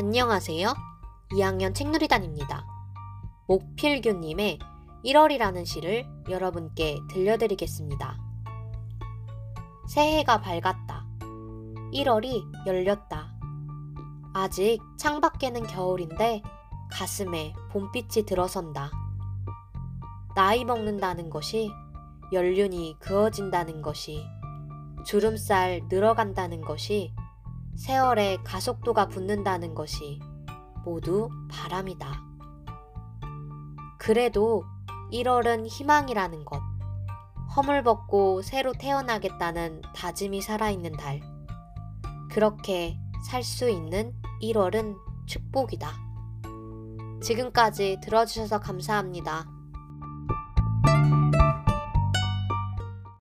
안녕하세요. 2학년 책놀이단입니다. 목필규님의 1월이라는 시를 여러분께 들려드리겠습니다. 새해가 밝았다. 1월이 열렸다. 아직 창밖에는 겨울인데 가슴에 봄빛이 들어선다. 나이 먹는다는 것이 연륜이 그어진다는 것이 주름살 늘어간다는 것이 세월에 가속도가 붙는다는 것이 모두 바람이다. 그래도 1월은 희망이라는 것, 허물 벗고 새로 태어나겠다는 다짐이 살아있는 달. 그렇게 살 수 있는 1월은 축복이다. 지금까지 들어주셔서 감사합니다.